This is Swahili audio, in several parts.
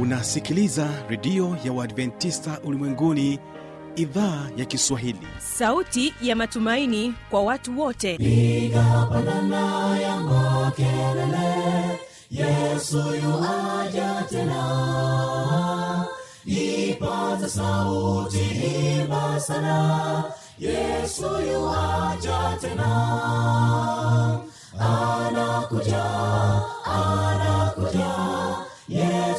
unasikiliza redio ya uadventista ulimwenguni idhaa ya kiswahili. Sauti ya matumaini kwa watu wote. Piga pandana ya makelele yesu yuaja tena. Ipata sauti himba sana yesu yuaja tena. Anakuja anakuja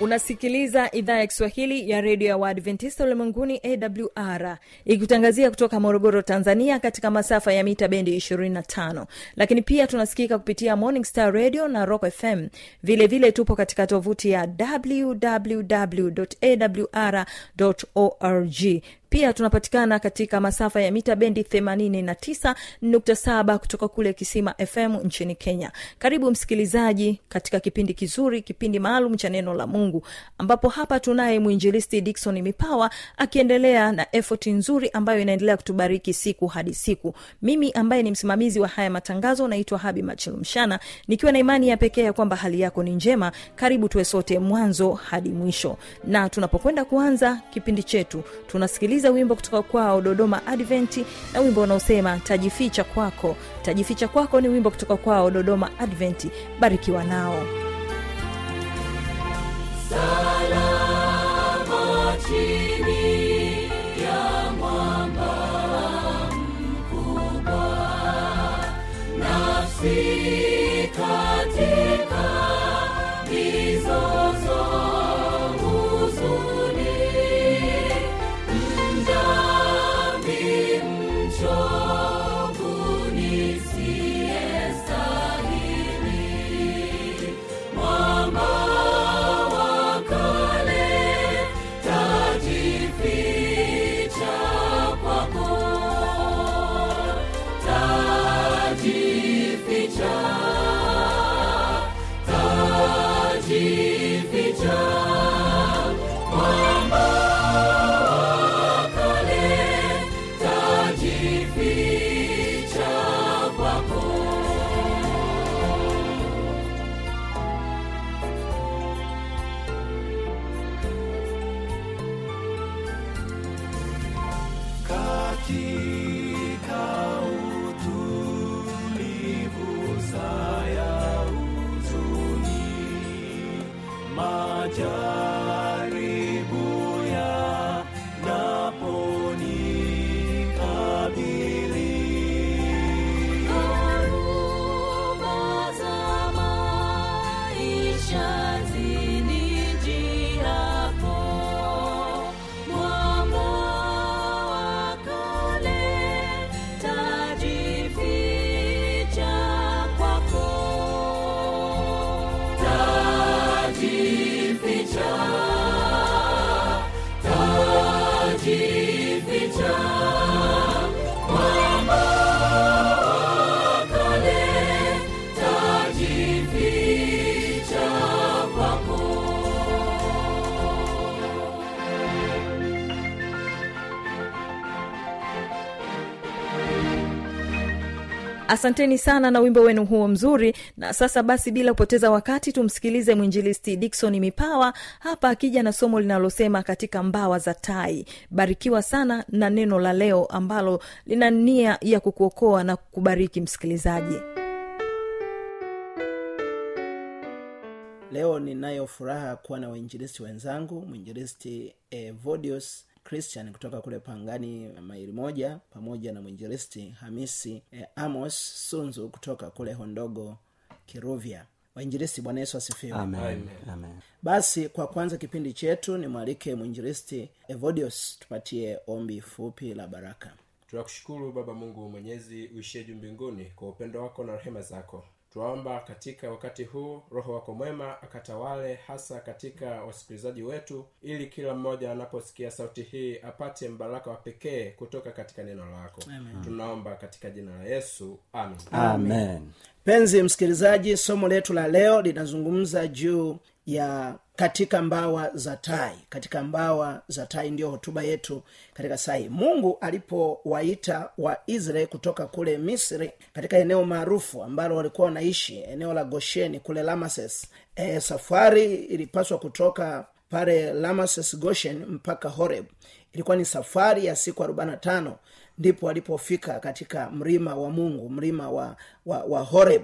unasikiliza idhaa ya kiswahili ya redio ya waadventista ulimwenguni awr ikitangazia kutoka morogoro tanzania katika masafa ya mita bendi 25 lakini pia tunasikika kupitia morning star radio na rock fm vilevile vile tupo katika tovuti ya www awr org pia tunapatikana katika masafa ya mita bendi 89.7 kutoka kule kisima fm nchini kenya. Karibu msikilizaji katika kipindi kizuri kipindi maalum cha neno la mungu ambapo hapa tunaye mwinjilisti dikson mipawa akiendelea na efoti nzuri ambayo inaendelea kutubariki siku hadi siku. Mimi ambaye ni msimamizi wa haya matangazo naitwa habi machilumshana nikiwa na imani ya pekee ya kwamba hali yako ni njema. Karibu tuwe sote mwanzo hadi mwisho. Na tunapokwenda kuanza kipindi chetu tunasikiliza wimbo kutoka kwao dodoma adventi na wimbo unaosema tajificha kwako. Tajificha kwako ni wimbo kutoka kwao dodoma adventi barikiwa nao asanteni sana na wimbo wenu huo mzuri. Na sasa basi bila kupoteza wakati tumsikilize mwinjilisti dikson mipawa. Hapa akija na somo linalosema katika mbawa za tai. Barikiwa sana na neno la leo ambalo lina nia ya kukuokoa na kukubariki msikilizaji. Leo ninayo furaha kuwa na wainjilisti wenzangu mwinjilisti eh, vodius christian kutoka kule pangani maili moja pamoja na mwinjilisti hamisi eh, amos sunzu kutoka kule hondogo kiruvya wainjilisti bwana yesu asifiwe. Amen. Amen. basi kwa kwanza kipindi chetu nimwalike mwinjilisti evodius tupatie ombi fupi la baraka. Tunakushukuru baba mungu mwenyezi uishie juu mbinguni kwa upendo wako na rehema zako twaomba katika wakati huu roho wako mwema akatawale hasa katika wasikilizaji wetu ili kila mmoja anaposikia sauti hii apate mbaraka wa pekee kutoka katika neno lako. Tunaomba katika jina la yesu. Amen. Amen. Penzi msikilizaji somo letu la leo linazungumza juu ya katika mbawa za tai katika mbawa za tai ndiyo hotuba yetu katika sahi mungu alipowaita waisraeli kutoka kule misri katika eneo maarufu ambalo walikuwa wanaishi eneo la gosheni kule lamases e, safari ilipaswa kutoka pale lamases goshen mpaka horeb. Ilikuwa ni safari ya siku 45 ndipo walipofika katika mlima wa mungu mlima wa, wa, wa horeb.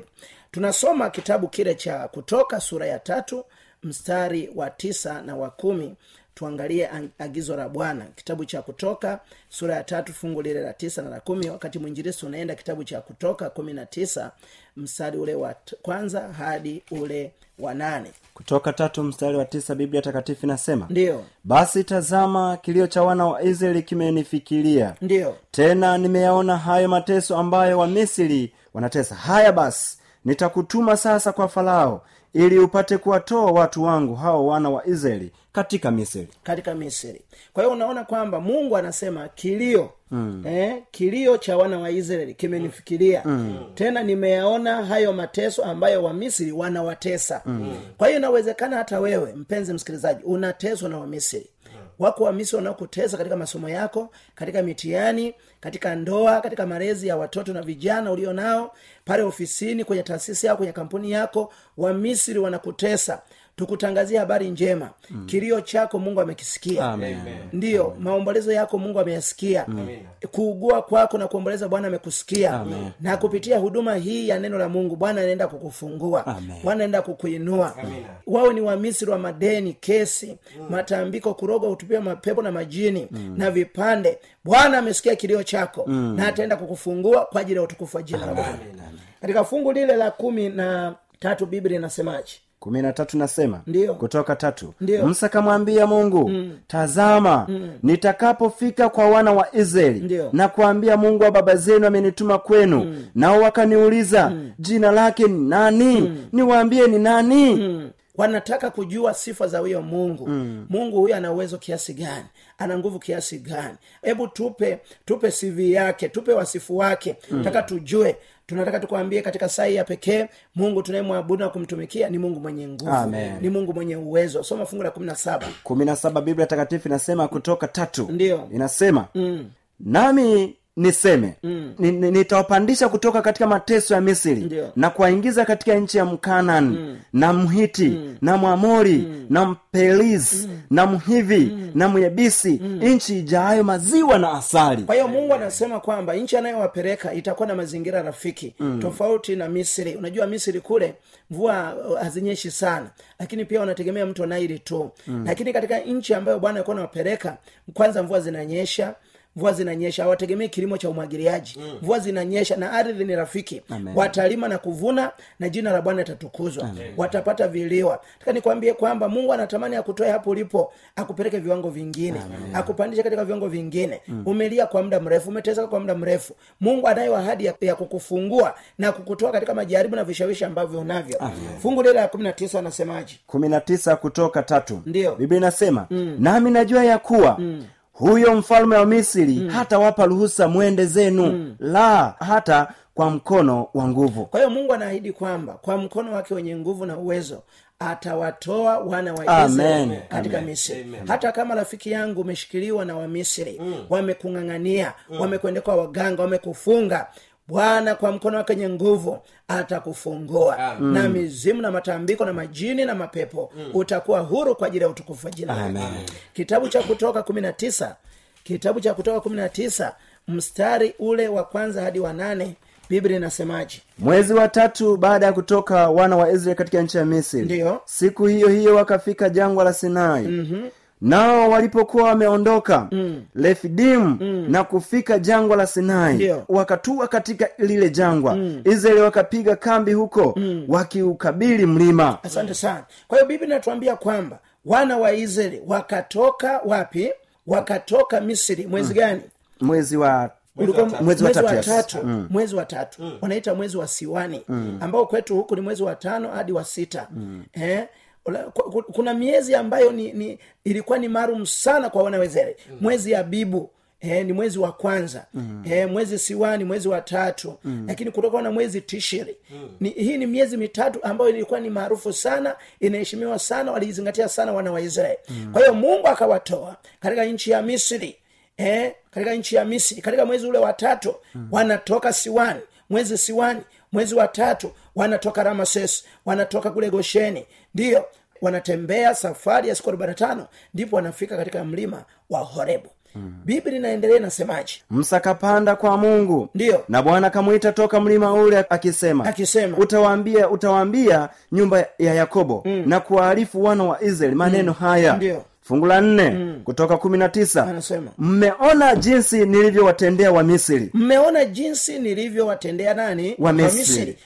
Tunasoma kitabu kile cha kutoka sura ya tatu mstari wa tisa na wa kumi tuangalie agizo la bwana. Kitabu cha kutoka sura ya tatu fungu lile la tisa na la kumi. Wakati mwinjirisi unaenda kitabu cha kutoka kumi na tisa mstari ule wa kwanza hadi ule wa nane. Kutoka tatu mstari wa tisa biblia takatifu inasema ndiyo basi tazama kilio cha wana wa israeli kimenifikiria ndiyo tena nimeyaona hayo mateso ambayo wamisri wanatesa. Haya basi nitakutuma sasa kwa farao ili upate kuwatoa watu wangu hao wana wa israeli katika misri katika misri kwa hiyo unaona kwamba mungu anasema kilio mm. eh, kilio cha wana wa israeli kimenifikiria mm. tena nimeyaona hayo mateso ambayo wamisri wanawatesa mm. kwa hiyo inawezekana hata wewe mpenzi msikilizaji unateswa na wamisri wako wamisri wanaokutesa katika masomo yako katika mitihani katika ndoa katika malezi ya watoto na vijana ulio nao pale ofisini kwenye taasisi yako kwenye kampuni yako. Wamisri wanakutesa tukutangazia habari njema. Mm. kilio chako mungu amekisikia. Ndio ndiyo maombolezo yako mungu ameyasikia. Kuugua kwako na kuomboleza bwana amekusikia. Na kupitia huduma hii ya neno la mungu bwana anaenda kukufungua. Bwana anaenda kukuinua. Wawe ni wamisri wa madeni kesi matambiko kurogwa hutupia mapepo na majini na vipande. Bwana amesikia kilio chako na ataenda kukufungua kwa ajili ya utukufu wa jina la bwana. Katika fungu lile la kumi na tatu biblia inasemaje kumi na tatu nasema Ndiyo. kutoka tatu Ndiyo. musa kamwambia mungu mm. tazama mm. nitakapofika kwa wana wa israeli Ndiyo. na kuambia mungu wa baba zenu amenituma kwenu mm. nao wakaniuliza mm. jina lake ni nani mm. niwaambie ni nani mm. wanataka kujua sifa za huyo mungu mm. mungu huyo ana uwezo kiasi gani ana nguvu kiasi gani hebu tupe tupe cv yake tupe wasifu wake mm. taka tujue tunataka tukwambie katika saa hii ya pekee mungu tunayemwabudu na kumtumikia ni mungu mwenye nguvu ni mungu mwenye uwezo soma fungu la kumi na saba kumi na saba biblia takatifu inasema kutoka tatu Ndiyo. inasema mm. nami niseme mm. nitawapandisha kutoka katika mateso ya misri Ndiyo. na kuwaingiza katika nchi ya mkanan mm. na mhiti mm. na mwamori mm. na mpeliz mm. na mhivi mm. na myebisi mm. nchi ijaayo maziwa na asali kwa hiyo mungu anasema kwamba nchi anayowapeleka itakuwa na mazingira rafiki mm. tofauti na misri unajua misri kule mvua hazinyeshi sana lakini pia wanategemea mto naili tu mm. lakini katika nchi ambayo bwana alikuwa anawapeleka kwanza mvua zinanyesha mvua zinanyesha hawategemei kilimo cha umwagiliaji. Mvua zinanyesha na ardhi ni rafiki. Amen. watalima na kuvuna na jina la bwana litatukuzwa. Watapata viliwa taka nikwambie kwamba mungu anatamani akutoe hapo ulipo akupeleke viwango vingine akupandishe katika viwango vingine. Umelia kwa muda mrefu umeteseka kwa muda mrefu. Mungu anayo ahadi ya, ya kukufungua na kukutoa katika majaribu na vishawishi ambavyo unavyo. Fungu lile la kumi na tisa anasemaje? Kumi na tisa kutoka tatu. Ndio. Biblia inasema mm. nami najua ya kuwa mm huyo mfalme wa misri mm. hata wapa ruhusa mwende zenu mm. la hata kwa mkono wa nguvu. Kwa hiyo mungu anaahidi kwamba kwa mkono wake wenye nguvu na uwezo atawatoa wana wa israeli katika misiri misri. Hata kama rafiki yangu umeshikiliwa na wamisri wamekung'ang'ania wamekuendekwa waganga wamekufunga bwana kwa mkono wake wenye nguvu atakufungua. Na mizimu na matambiko na majini na mapepo utakuwa huru kwa ajili ya utukufu wa jina lake. Kitabu cha kutoka kumi na tisa kitabu cha kutoka kumi na tisa mstari ule wa kwanza hadi wa nane biblia inasemaje? Mwezi wa tatu baada ya kutoka wana wa israeli katika nchi ya misri. Ndiyo. siku hiyo hiyo wakafika jangwa la sinai. Mm-hmm. Nao walipokuwa wameondoka mm. refidimu mm. na kufika jangwa la sinai Ndiyo. wakatua katika lile jangwa. Mm. israeli wakapiga kambi huko mm. wakiukabili mlima. Asante sana. Kwa hiyo biblia inatuambia kwamba wana wa israeli wakatoka wapi? Wakatoka misri. Mwezi gani? Mwezi wa tatu. Mwezi wa mwezi wa tatu, mwezi wa tatu. Wanaita mwezi wa siwani ambao kwetu huku ni mwezi wa tano hadi wa sita. Eh? Kuna miezi ambayo ni, ni ilikuwa ni maalum sana kwa wanawezere mwezi ya bibu Eh, ni mwezi wa kwanza mm. eh, mwezi siwani mwezi wa tatu mm. lakini kutokana na mwezi tishiri mm. ni, hii ni miezi mitatu ambayo ilikuwa ni maarufu sana inaheshimiwa sana waliizingatia sana wana waisraeli mm. kwa hiyo mungu akawatoa katika nchi ya misri eh, katika nchi ya misri katika mwezi ule wa tatu mm. wanatoka siwani mwezi siwani mwezi wa tatu wanatoka ramases wanatoka kule gosheni ndiyo wanatembea safari ya siku arobaini tano ndipo wanafika katika mlima wa horebu Hmm. biblia inaendelea inasemaje msakapanda kwa mungu Ndiyo. na bwana akamwita toka mlima ule akisema Akisema. utawaambia utawaambia nyumba ya yakobo mm. na kuwaarifu wana wa israeli maneno haya Ndiyo. Fungu la nne mm. kutoka kumi na tisa Anasema. mmeona jinsi nilivyowatendea wamisri mmeona jinsi nilivyowatendea nani Wa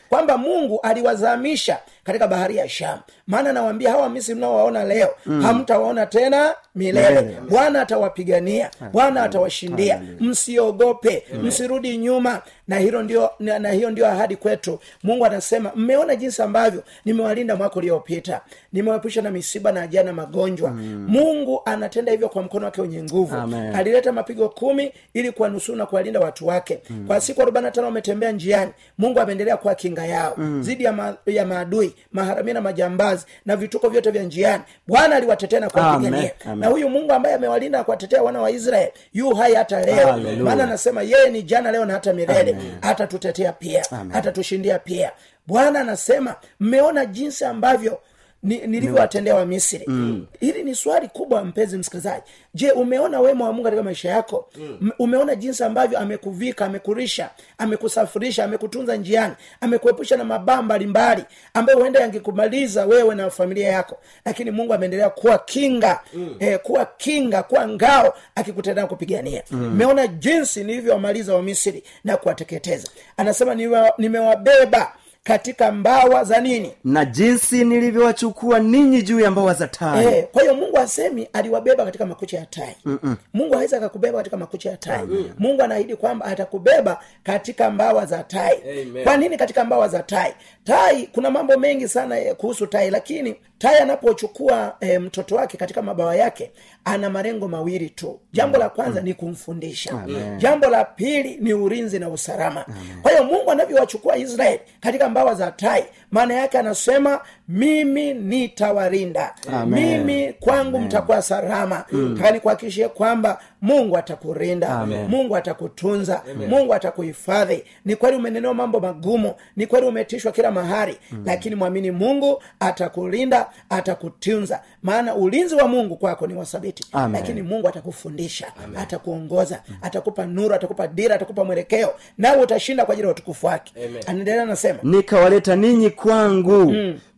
kwamba mungu aliwazamisha katika bahari ya shamu maana nawaambia hawa misri mnaowaona leo mm. hamtawaona tena milele. Bwana atawapigania bwana atawashindia. Msiogope msirudi nyuma. Na hilo ndio na, na hiyo ndio ahadi kwetu. Mungu anasema mmeona jinsi ambavyo nimewalinda mwaka uliopita. Nimewepusha na misiba na ajaa na magonjwa. Mm. mungu anatenda hivyo kwa mkono wake wenye nguvu. Amen. alileta mapigo kumi ili kuwanusuru na kuwalinda watu wake. Mm. kwa siku arobaini na tano wametembea njiani. Mungu ameendelea kuwa kinga yao. Mm. zidi ya, ma, ya maadui maharamia na majambazi na vituko vyote vya njiani. Bwana aliwatetea na kuwapigania. Na huyu mungu ambaye amewalinda na kuwatetea wana wa israeli yu hai hata leo. Maana anasema yeye ni jana leo na hata milele. Atatutetea pia atatushindia pia. Bwana anasema mmeona jinsi ambavyo ni- nilivyowatendea wa misri. Mm. hili ni swali kubwa mpenzi msikilizaji. Je umeona wema wa mungu katika maisha yako? Mm. umeona jinsi ambavyo amekuvika amekurisha amekusafirisha amekutunza njiani amekuepusha na mabaa mbalimbali ambayo huenda yangekumaliza wewe na familia yako. Lakini mungu ameendelea kuwa kinga mm. eh, kuwa kinga kuwa ngao akikutendea kupigania. Mmeona jinsi nilivyowamaliza wamisiri na kuwateketeza. Anasema "Niwa- nimewabeba katika mbawa za nini? Na jinsi nilivyowachukua ninyi juu ya mbawa za tai. E, kwa hiyo mungu asemi aliwabeba katika makucha ya tai. Mm-mm. mungu hawezi akakubeba katika makucha ya tai. Mungu anaahidi kwamba atakubeba katika mbawa za tai. Amen. kwa nini katika mbawa za tai? Tai kuna mambo mengi sana eh, kuhusu tai lakini tai anapochukua e, mtoto wake katika mabawa yake ana malengo mawili tu. Jambo la kwanza ni kumfundisha. Jambo la pili ni ulinzi na usalama. Kwa hiyo mungu anavyowachukua israeli katika mbawa za tai maana yake anasema mimi nitawarinda Amen. mimi kwangu mtakuwa salama. Taka nikuhakikishie kwamba mungu atakurinda Amen. mungu atakutunza mungu atakuhifadhi. Ni kweli umenenewa mambo magumu ni kweli umetishwa kila mahali lakini mwamini mungu atakulinda atakutunza. Maana ulinzi wa mungu kwako ni wasabiti Amen. lakini mungu atakufundisha atakuongoza atakupa nuru atakupa dira atakupa mwelekeo. Nawe utashinda kwa ajili ya utukufu wake. Anaendelea anasema nikawaleta ninyi kwangu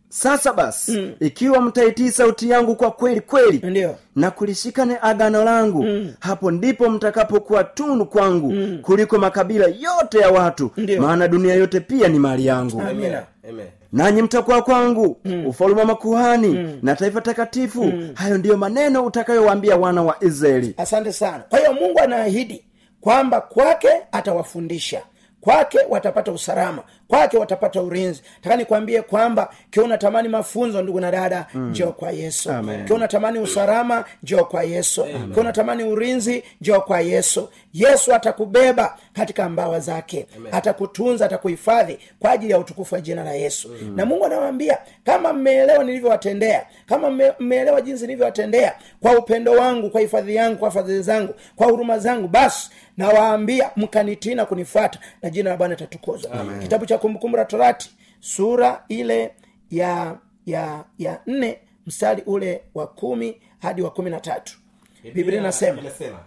sasa basi mm. ikiwa mtaitii sauti yangu kwa kweli kweli Ndiyo. na kulishikane agano langu mm. hapo ndipo mtakapokuwa tunu kwangu mm. kuliko makabila yote ya watu Ndiyo. maana dunia yote pia ni mali yangu Amina. Amen. nanyi mtakuwa kwangu mm. ufalume wa makuhani mm. na taifa takatifu mm. hayo ndiyo maneno utakayowaambia wana wa israeli asante sana kwa hiyo mungu anaahidi kwamba kwake atawafundisha kwake watapata usalama kwake watapata urinzi taka nikwambie kwamba kiwa unatamani mafunzo ndugu na dada mm. njoo kwa yesu. Kiwa unatamani usalama njoo kwa yesu. Kiwa unatamani urinzi njoo kwa yesu yesu atakubeba katika mbawa zake. Atakutunza atakuhifadhi kwa ajili ya utukufu wa jina la yesu. Mm. na mungu anawaambia kama mmeelewa nilivyowatendea kama mmeelewa jinsi nilivyowatendea kwa upendo wangu kwa hifadhi yangu kwa fadhili zangu kwa huruma zangu basi nawaambia mkanitii na kunifuata na jina la bwana itatukuzwa kitabu cha kumbukumbu la torati sura ile ya ya ya nne mstari ule wa kumi hadi wa kumi na tatu. Biblia inasema inasema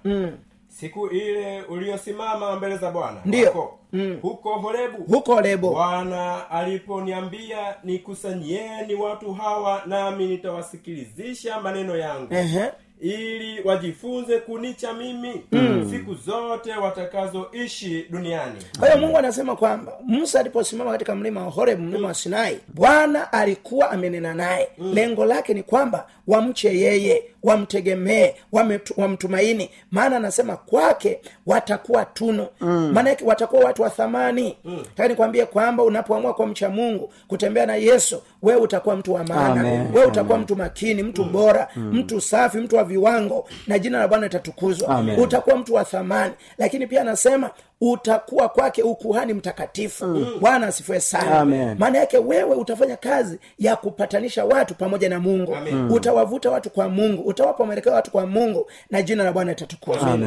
siku ile uliosimama mbele za bwana Ndiyo. mm. huko horebu. Huko horebu. Bwana aliponiambia nikusanyieni watu hawa nami nitawasikilizisha maneno yangu. Ehe. ili wajifunze kunicha mimi siku zote watakazoishi duniani. Kwa hiyo mungu anasema kwamba musa aliposimama katika mlima wa horebu mlima wa sinai bwana alikuwa amenena naye. Lengo lake ni kwamba wamche yeye wamtegemee wamtumaini. Maana anasema kwake watakuwa tuno maana yake watakuwa watu wa thamani. Mm. nikwambie kwamba unapoamua kwa mcha mungu kutembea na yesu wewe utakuwa mtu wa maana. Wewe utakuwa mtu makini mtu bora mtu safi mtu wa viwango na jina la bwana litatukuzwa. Utakuwa mtu wa thamani. Lakini pia anasema utakuwa kwake ukuhani mtakatifu. Bwana asifiwe sana. Maana yake wewe utafanya kazi ya kupatanisha watu pamoja na mungu. Amen. utawavuta watu kwa mungu. Utawapa mwelekeo watu kwa mungu na jina la bwana itatukuzwa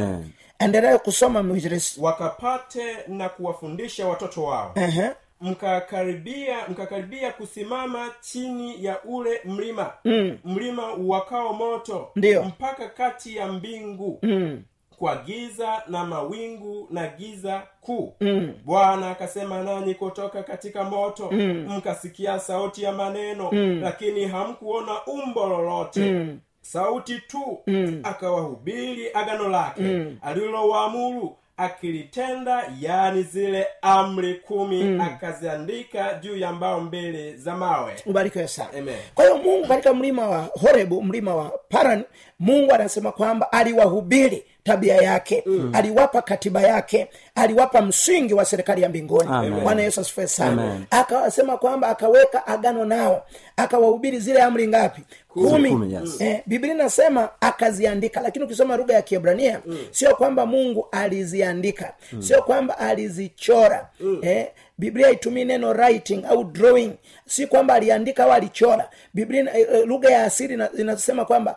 endelea kusoma mwinjilisi wakapate na kuwafundisha watoto wao. Ehe. mkakaribia mkakaribia kusimama chini ya ule mlima. Mm. mlima uwakao moto. Ndio. Mpaka kati ya mbingu. Mm. Kwa giza na mawingu na giza kuu mm. bwana akasema nanyi kutoka katika moto mm. mkasikia sauti ya maneno mm. lakini hamkuona umbo lolote mm sauti tu mm. akawahubiri agano lake mm. alilowaamuru akilitenda yani zile amri kumi mm. akaziandika juu ya mbao mbili za mawe ubarikiwe sana kwa hiyo mungu katika mlima wa horebu mlima wa paran mungu anasema kwamba aliwahubiri tabia yake mm. aliwapa katiba yake aliwapa msingi wa serikali ya mbinguni bwana yesu asifue sana Amen. akawasema kwamba akaweka agano nao akawahubiri zile amri ngapi kumi, Kumi, yes. eh, biblia inasema akaziandika lakini ukisoma lugha ya kiebrania mm. sio kwamba mungu aliziandika mm. sio kwamba alizichora mm. eh, biblia itumii neno writing au drawing si kwamba aliandika au alichora biblia eh, eh, lugha ya asili inasema kwamba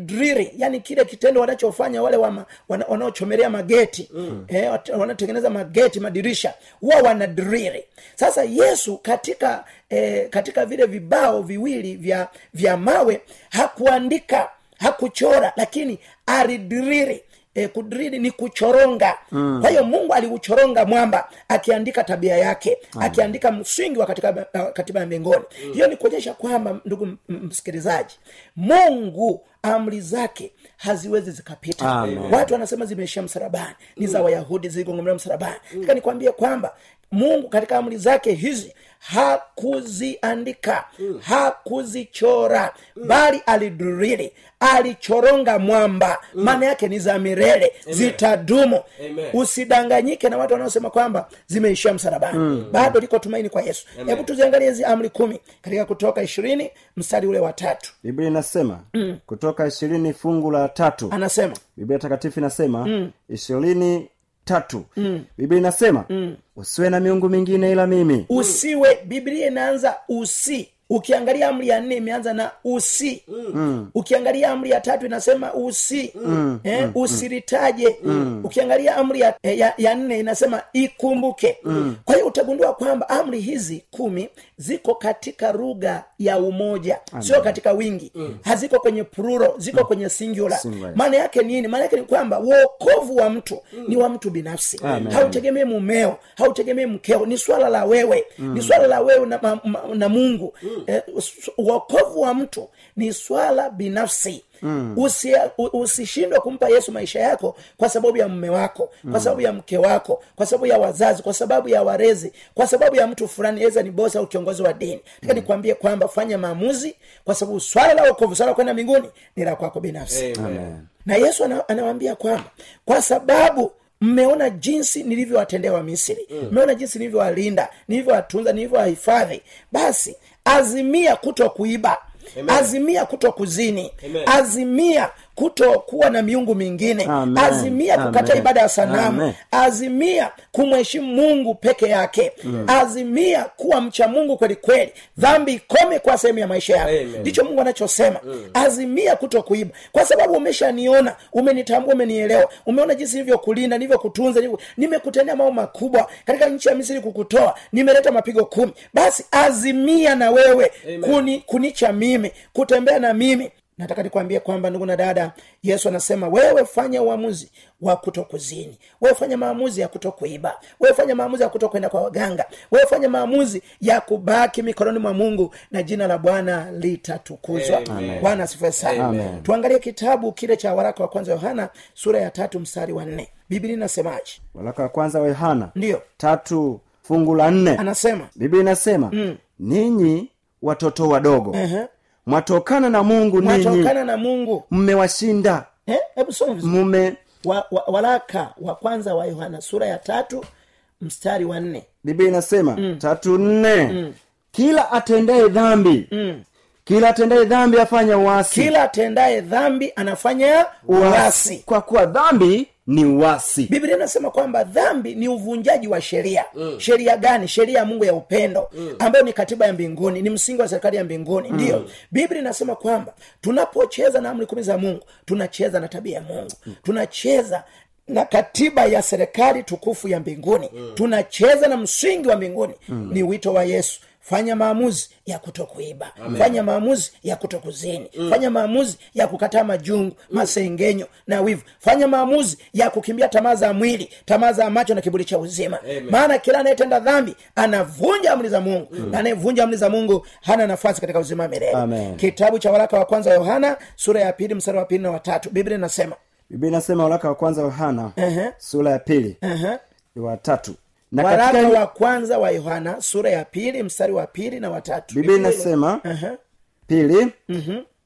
alidriri yani kile kitendo wanachofanya wale wama- wana- wanaochomelea mageti mm. eh, wanatengeneza mageti madirisha huwa wanadriri sasa yesu katika eh, katika vile vibao viwili vya vya mawe hakuandika hakuchora lakini alidriri E, kudrili ni kuchoronga mm. kwa hiyo mungu aliuchoronga mwamba akiandika tabia yake mm. akiandika msingi wa katika katiba ya mbinguni mm. hiyo ni kuonyesha kwamba ndugu msikilizaji mungu amri zake haziwezi zikapita. Watu wanasema zimeishia msalabani. Ni za wayahudi zigongomea msalabani. Mm. nikwambie kwamba mungu katika amri zake hizi hakuziandika mm. hakuzichora mm. bali alidurili alichoronga mwamba. Maana yake ni za milele zitadumu. Amen. usidanganyike na watu wanaosema kwamba zimeishia msalabani. Mm. bado liko tumaini kwa yesu. Hebu tuziangalie hizi amri kumi katika kutoka ishirini mstari ule wa tatu. Biblia inasema mm. kutoka ishirini fungu la tatu. Anasema. Biblia takatifu inasema ishirini tatu mm. biblia inasema mm. usiwe na miungu mingine ila mimi usiwe biblia inaanza usi ukiangalia amri ya nne imeanza na usi mm. ukiangalia amri ya tatu inasema usi mm. eh, mm. usiritaje mm. ukiangalia amri ya, eh, ya, ya nne inasema ikumbuke mm. kwa hiyo utagundua kwamba amri hizi kumi ziko katika lugha ya umoja sio katika wingi mm. haziko kwenye pruro ziko kwenye singular Singular. maana yake nini maana yake ni kwamba uokovu wa mtu mm. ni wa mtu binafsi hautegemee hautegemei mumeo hautegemee mkeo ni swala la wewe mm. ni swala la wewe na, ma, ma, na mungu mm. Eh, uokovu wa mtu ni swala binafsi Mm. Usi, usishindwe kumpa yesu maisha yako kwa sababu ya mme wako mm. kwa sababu ya mke wako kwa sababu ya wazazi kwa sababu ya warezi kwa sababu ya mtu fulani eza ni bosi au kiongozi wa dini taka nikwambie kwamba fanya maamuzi kwa sababu swala la uokovu swala kwenda mbinguni ni la kwako binafsi Amen. na yesu anawambia kwamba kwa sababu mmeona jinsi nilivyowatendea wa misri mmeona jinsi nilivyowalinda nilivyowatunza nilivyowahifadhi basi azimia kuto kuiba Amen. azimia kuto kuzini Amen. azimia kuto kuwa na miungu mingine. Amen. azimia kukataa ibada ya sanamu. Amen. azimia kumheshimu mungu peke yake. Mm. azimia kuwa mcha mungu kweli kweli. Dhambi ikome kwa sehemu ya maisha yako. Ndicho mungu anachosema. Mm. azimia kuto kuiba kwa sababu umeshaniona umenitambua umenielewa. Umeona jinsi nilivyokulinda nilivyokutunza nimekutendea mambo makubwa katika nchi ya misri kukutoa. Nimeleta mapigo kumi. Basi azimia na wewe Amen. kuni, kunicha mimi kutembea na mimi nataka nikwambie kwamba ndugu na dada yesu anasema wewe fanya uamuzi wa kutokuzini. Wewe fanya maamuzi ya kutokuiba. Wewe fanya maamuzi ya kutokwenda kwa waganga. Wewe fanya maamuzi ya kubaki mikononi mwa mungu na jina la bwana litatukuzwa. Bwana asifue sana. Tuangalie kitabu kile cha waraka wa kwanza yohana sura ya tatu mstari wa nne. Biblia inasemaje? Waraka wa kwanza wa yohana ndiyo. tatu fungu la nne. Anasema. Biblia inasema mm. ninyi watoto wadogo Ehe. Mwatokana na mungu ninyi. Mwatokana na mungu. Mmewashinda. Eh, hebu soma vizuri. Mume. Wa, wa, waraka wa kwanza wa yohana sura ya tatu mstari wa nne. Biblia inasema mm. tatu nne. Mm. kila atendaye dhambi mm. kila atendaye dhambi afanya uasi. Kila atendaye dhambi anafanya uasi. kwa kuwa dhambi ni uasi biblia inasema kwamba dhambi ni uvunjaji wa sheria mm. sheria gani sheria ya mungu ya upendo mm. ambayo ni katiba ya mbinguni ni msingi wa serikali ya mbinguni mm. ndiyo biblia inasema kwamba tunapocheza na amri kumi za mungu tunacheza na tabia ya mungu mm. tunacheza na katiba ya serikali tukufu ya mbinguni mm. tunacheza na msingi wa mbinguni mm. ni wito wa yesu fanya maamuzi ya kutokuiba. Fanya maamuzi ya kutokuzini mm. fanya maamuzi ya kukataa majungu mm. masengenyo na wivu. Fanya maamuzi ya kukimbia tamaa za mwili tamaa za macho na kiburi cha uzima. Maana kila anayetenda dhambi anavunja amri za mungu. Mm. na anayevunja amri za mungu hana nafasi katika uzima milele. Kitabu cha waraka wa kwanza wa yohana sura ya pili mstari wa pili na watatu biblia inasema. Biblia inasema waraka wa kwanza yohana uh-huh. sura ya pili uh-huh. wa tatu na waraka katika wa kwanza wa yohana sura ya pili mstari wa pili na watatu biblia inasema uh-huh. pili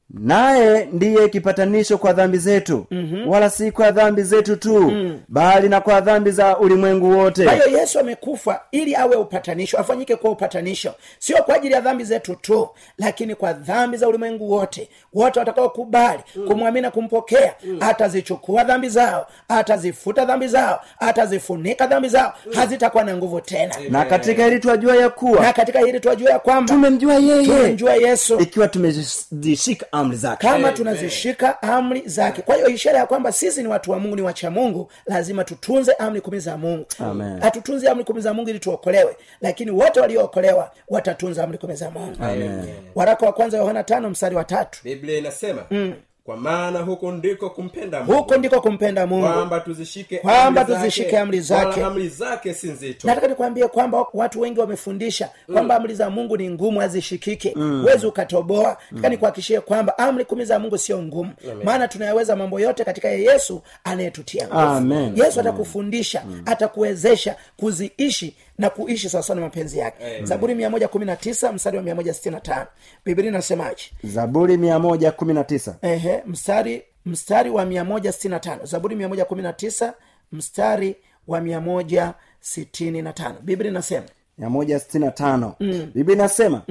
naye ndiye kipatanisho kwa dhambi zetu mm-hmm. wala si kwa dhambi zetu tu mm. bali na kwa dhambi za ulimwengu wote kwa hiyo yesu amekufa ili awe upatanisho afanyike kuwa upatanisho sio kwa ajili ya dhambi zetu tu lakini kwa dhambi za ulimwengu wote wote watakaokubali mm. kumwamini na kumpokea mm. atazichukua dhambi zao atazifuta dhambi zao atazifunika dhambi zao mm. hazitakuwa na nguvu tena na katika hili twajua ya kuwa na katika hili twajua ya kwamba tumemjua yeye tumemjua yesu ikiwa tumezishika amri zake kama tunazishika amri zake kwa hiyo ishara ya kwamba sisi ni watu wa mungu ni wacha mungu lazima tutunze amri kumi za mungu Amen. hatutunze amri kumi za mungu ili tuokolewe lakini wote waliookolewa watatunza amri kumi za mungu Amen. waraka wa kwanza yohana tano mstari wa tatu biblia inasema mm. Kwa maana huko ndiko kumpenda mungu. Huko ndiko kumpenda mungu. Kwamba tuzishike Kwamba amri zake, tuzishike amri zake. amri zake si nzito. Nataka nikwambie kwamba watu wengi wamefundisha kwamba amri za mungu ni ngumu hazishikike huwezi ukatoboa. Taka nikuhakishie kwamba amri kumi za mungu sio ngumu. Maana tunayaweza mambo yote katika ye yesu anayetutia nguvu. Yesu atakufundisha atakuwezesha kuziishi na kuishi sawasawa na mapenzi yake. Zaburi mia moja kumi na tisa mstari wa mia moja sitini na tano. Biblia inasemaje? Zaburi mia moja kumi na tisa. Ehe mstari mstari wa mia moja sitini na tano. Zaburi mia moja kumi na tisa mstari wa mia moja sitini na tano. Biblia inasema? mia moja sitini na tano. Biblia inasema?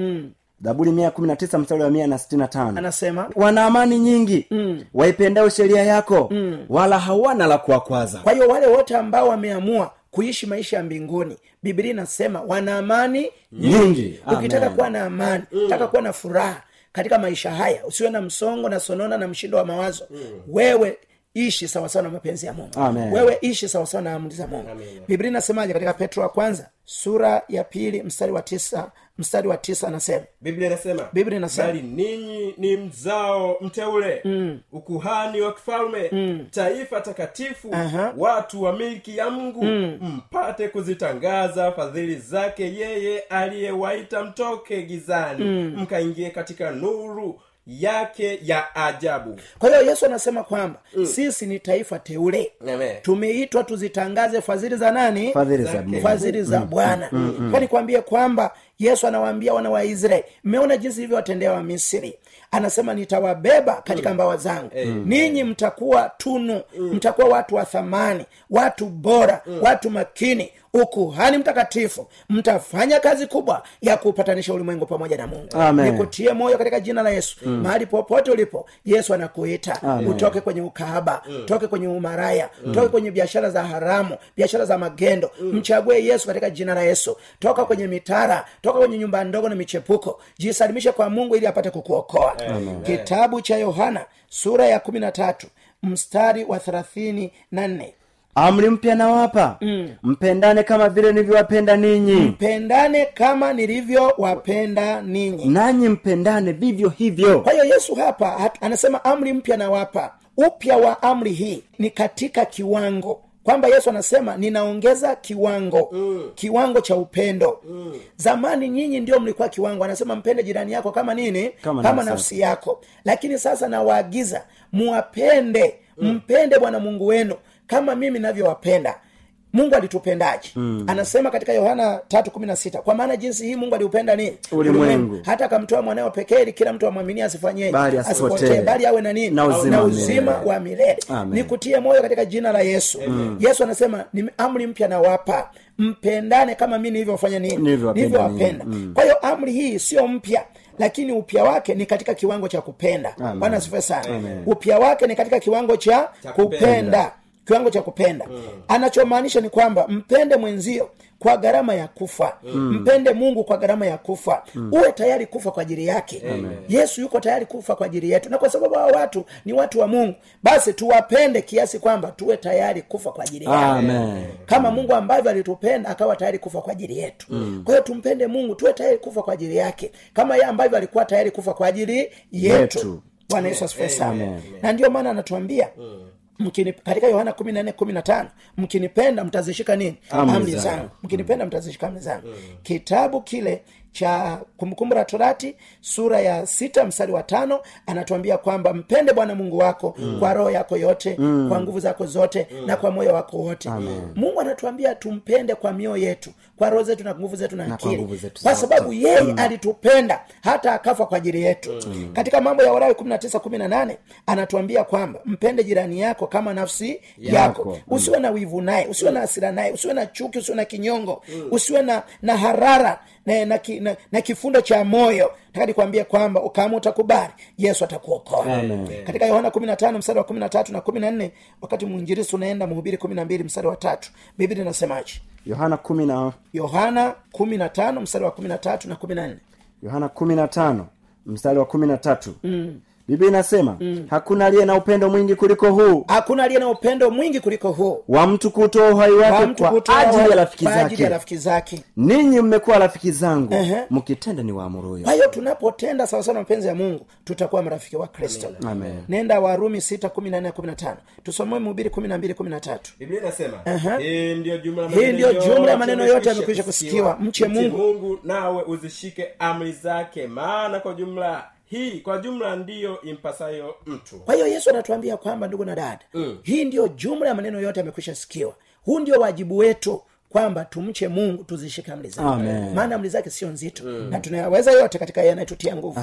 Zaburi mia kumi na tisa mstari wa mia na sitini na tano. Anasema? Wana amani nyingi mm. waipendao sheria yako mm. wala hawana la kuwakwaza. Kwa hiyo wale wote ambao wameamua kuishi maisha ya mbinguni. Biblia inasema wana amani nyingi. Ukitaka kuwa na amani taka kuwa na furaha katika maisha haya usiwe na msongo na sonona na mshindo wa mawazo. Wewe ishi sawasawa na mapenzi ya mungu Amen. wewe ishi sawasawa na amri za mungu biblia inasemaje katika petro wa kwanza sura ya pili mstari wa tisa mstari wa tisa anasema biblia inasema Biblia inasema. bali ninyi ni mzao mteule mm. ukuhani wa kifalme mm. taifa takatifu Aha. watu wa milki ya mungu mm. mpate kuzitangaza fadhili zake yeye aliyewaita mtoke gizani mm. mkaingie katika nuru yake ya ajabu. Kwa hiyo yesu anasema kwamba sisi ni taifa teule. Tumeitwa tuzitangaze fadhili za nani? Fadhili za Zake. Mungu. fadhili za bwana. Kwani kuambie kwamba yesu anawaambia wana wa israeli mmeona jinsi ilivyowatendea wa misri? Anasema nitawabeba katika mbawa zangu. Ninyi mtakuwa tunu mtakuwa watu wa thamani watu bora watu makini ukuhani mtakatifu mtafanya kazi kubwa ya kupatanisha ulimwengu pamoja na mungu. Amen. nikutie moyo katika jina la yesu. Mahali popote ulipo yesu anakuita. Amen. utoke kwenye ukahaba. Toke kwenye umaraya. Toke kwenye biashara za haramu biashara za magendo. Mchague yesu katika jina la yesu. Toka kwenye mitara toka kwenye nyumba ndogo na michepuko. Jisalimishe kwa mungu ili apate kukuokoa. Kitabu cha yohana sura ya kumi na tatu mstari wa thelathini na nne amri mpya nawapa. Mm. mpendane kama vile nilivyowapenda ninyi. Mpendane kama nilivyowapenda ninyi. Nanyi mpendane vivyo hivyo. Kwa hiyo yesu hapa hat- anasema amri mpya nawapa. Upya wa amri hii ni katika kiwango. Kwamba yesu anasema ninaongeza kiwango. Mm. kiwango cha upendo. Mm. zamani nyinyi ndio mlikuwa kiwango. Anasema mpende jirani yako kama nini? Kama kama nafsi nafsi yako. lakini sasa nawaagiza muwapende. Mpende bwana mungu wenu kama mimi navyowapenda mungu alitupendaje mm. anasema katika yohana tatu kumi na sita kwa maana jinsi hii mungu aliupenda nini Ulimwengu. hata akamtoa mwanawe pekee ili kila mtu amwaminie asifanyeje asipotee. bali awe na nini Na uzima na uzima milele. wa milele nikutie moyo katika jina la yesu yesu anasema ni amri mpya nawapa mpendane kama mi nilivyofanya nini Nilivyowapenda nilivyowapenda. Mm. kwa hiyo amri hii sio mpya lakini upya wake ni katika kiwango cha kupenda bwana sife sana Amen. upya wake ni katika kiwango cha Cha kupenda, kupenda. Kiwango cha kupenda. Mm. anachomaanisha ni kwamba mpende mwenzio kwa gharama ya kufa. Mm. mpende mungu kwa gharama ya kufa. Mm. uwe tayari kufa kwa ajili yake. Amen. yesu yuko tayari kufa kwa ajili yetu. Na kwa sababu hawa watu ni watu wa mungu basi tuwapende kiasi kwamba tuwe tayari kufa kwa ajili yao amen. Kama mungu ambavyo alitupenda akawa tayari kufa kwa ajili yetu. Mm. kwa hiyo tumpende mungu tuwe tayari kufa kwa ajili yake. Kama yeye ambavyo alikuwa tayari kufa kwa ajili yetu, Yetu. bwana yesu asifiwe sana. Na ndio maana anatuambia mkini katika yohana kumi na nne kumi na tano mkinipenda mtazishika nini? Amri zangu. mkinipenda mtazishika amri zangu. Kitabu kile cha kumbukumbu la torati sura ya sita mstari wa tano anatuambia kwamba mpende bwana mungu wako mm. kwa roho yako yote mm. kwa nguvu zako zote mm. na kwa moyo wako wote mungu anatuambia tumpende kwa mioyo yetu kwa roho zetu na nguvu zetu na, akili kwa kwa sababu yeye alitupenda hata akafa kwa ajili yetu mm. katika mambo ya warawi kumi na tisa kumi na nane anatuambia kwamba mpende jirani yako kama nafsi yako, Yako. usiwe na wivu naye usiwe na hasira naye usiwe na chuki usiwe na kinyongo usiwe na na harara na, na, ki- na, na kifundo cha moyo. Taka nikwambie kwamba kama utakubali yesu atakuokoa. Katika yohana kumi na tano mstari wa kumi na tatu na kumi na nne wakati mwinjirisi unaenda mhubiri kumi na mbili mstari wa tatu biblia inasemaje? Yohana kumi na yohana kumi na tano mstari wa kumi na tatu na kumi na nne. Yohana kumi na tano mstari wa kumi na tatu. Mm. Biblia inasema mm. hakuna aliye na upendo mwingi kuliko huu. Hakuna aliye na upendo mwingi kuliko huu. Wa mtu kutoa uhai wake kwa ajili ya rafiki zake. rafiki zake. Ninyi mmekuwa rafiki zangu. Ehe. mkitenda ni waamuruyo kwa hiyo tunapotenda sawasawa na mapenzi ya mungu tutakuwa marafiki wa kristo. Nenda warumi sita kumi na nne kumi na tano. Tusomoe mhubiri kumi na mbili kumi na tatu. Biblia inasema hii ndiyo jumla ya maneno yote yamekwisha kusikiwa. Mche Mungu. mungu nawe uzishike amri zake. Maana kwa jumla hii kwa jumla ndiyo impasayo mtu kwa hiyo yesu anatuambia kwamba ndugu na dada mm. hii ndiyo jumla ya maneno yote yamekwisha sikiwa huu ndio wajibu wetu kwamba tumche mungu tuzishike amri zake maana amri zake sio nzito mm. na tunayaweza yote katika yeye anayetutia nguvu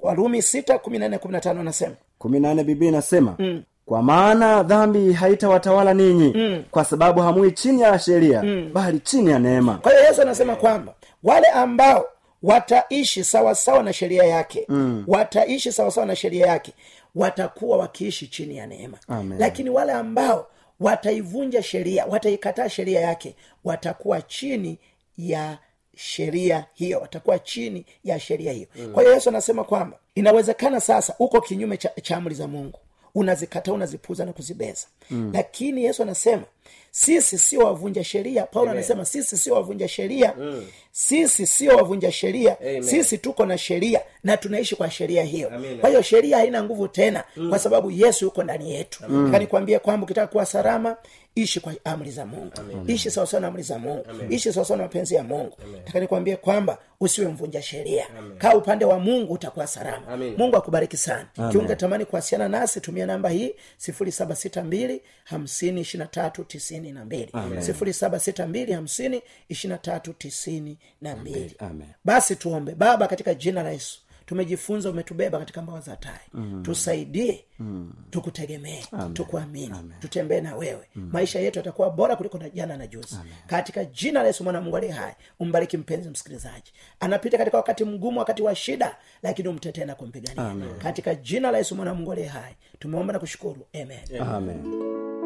warumi sita kumi na nne kumi na tano anasema kumi na nne inasema mm. kwa maana dhambi haitawatawala ninyi mm. kwa sababu hamui chini ya sheria mm. bali chini ya neema kwa hiyo yesu anasema kwamba wale ambao wataishi sawasawa na sheria yake mm. wataishi sawasawa na sheria yake watakuwa wakiishi chini ya neema Amen. lakini wale ambao wataivunja sheria wataikataa sheria yake watakuwa chini ya sheria hiyo watakuwa chini ya sheria hiyo mm. kwa hiyo yesu anasema kwamba inawezekana sasa uko kinyume cha, cha amri za mungu unazikataa unazipuza na kuzibeza mm. lakini yesu anasema sisi sio wavunja sheria paulo anasema sisi sio wavunja sheria mm. Sisi sio wavunja sheria. Amen. sisi tuko na sheria na tunaishi kwa sheria hiyo. Kwa hiyo sheria haina nguvu tena mm. kwa sababu yesu yuko ndani yetu. Mm. nikwambie kwamba ukitaka kuwa salama ishi kwa amri za mungu. Amen. ishi sawasawa na amri za mungu. Amen. ishi sawasawa na mapenzi ya mungu. Takanikwambie kwamba usiwe mvunja sheria. Kaa upande wa mungu utakuwa salama. Mungu akubariki sana. Kiunga tamani kuwasiliana nasi. Tumia namba hii sifuri saba sita mbili hamsini ishiri na tatu tisini na mbili. Sifuri saba sita mbili hamsini ishiri na tatu tisini na mbili. basi tuombe. Baba katika jina la yesu tumejifunza umetubeba katika mbawa za tai. Mm. tusaidie mm. tukutegemee tukuamini tutembee na wewe. Mm. maisha yetu yatakuwa bora kuliko na jana na juzi. Amen. katika jina la yesu mwana mungu aliye hai umbariki mpenzi msikilizaji. Anapita katika wakati mgumu wakati wa shida lakini umtetee na kumpigania. Katika jina la yesu mwana mungu aliye hai tumeomba na kushukuru. Amen. Amen.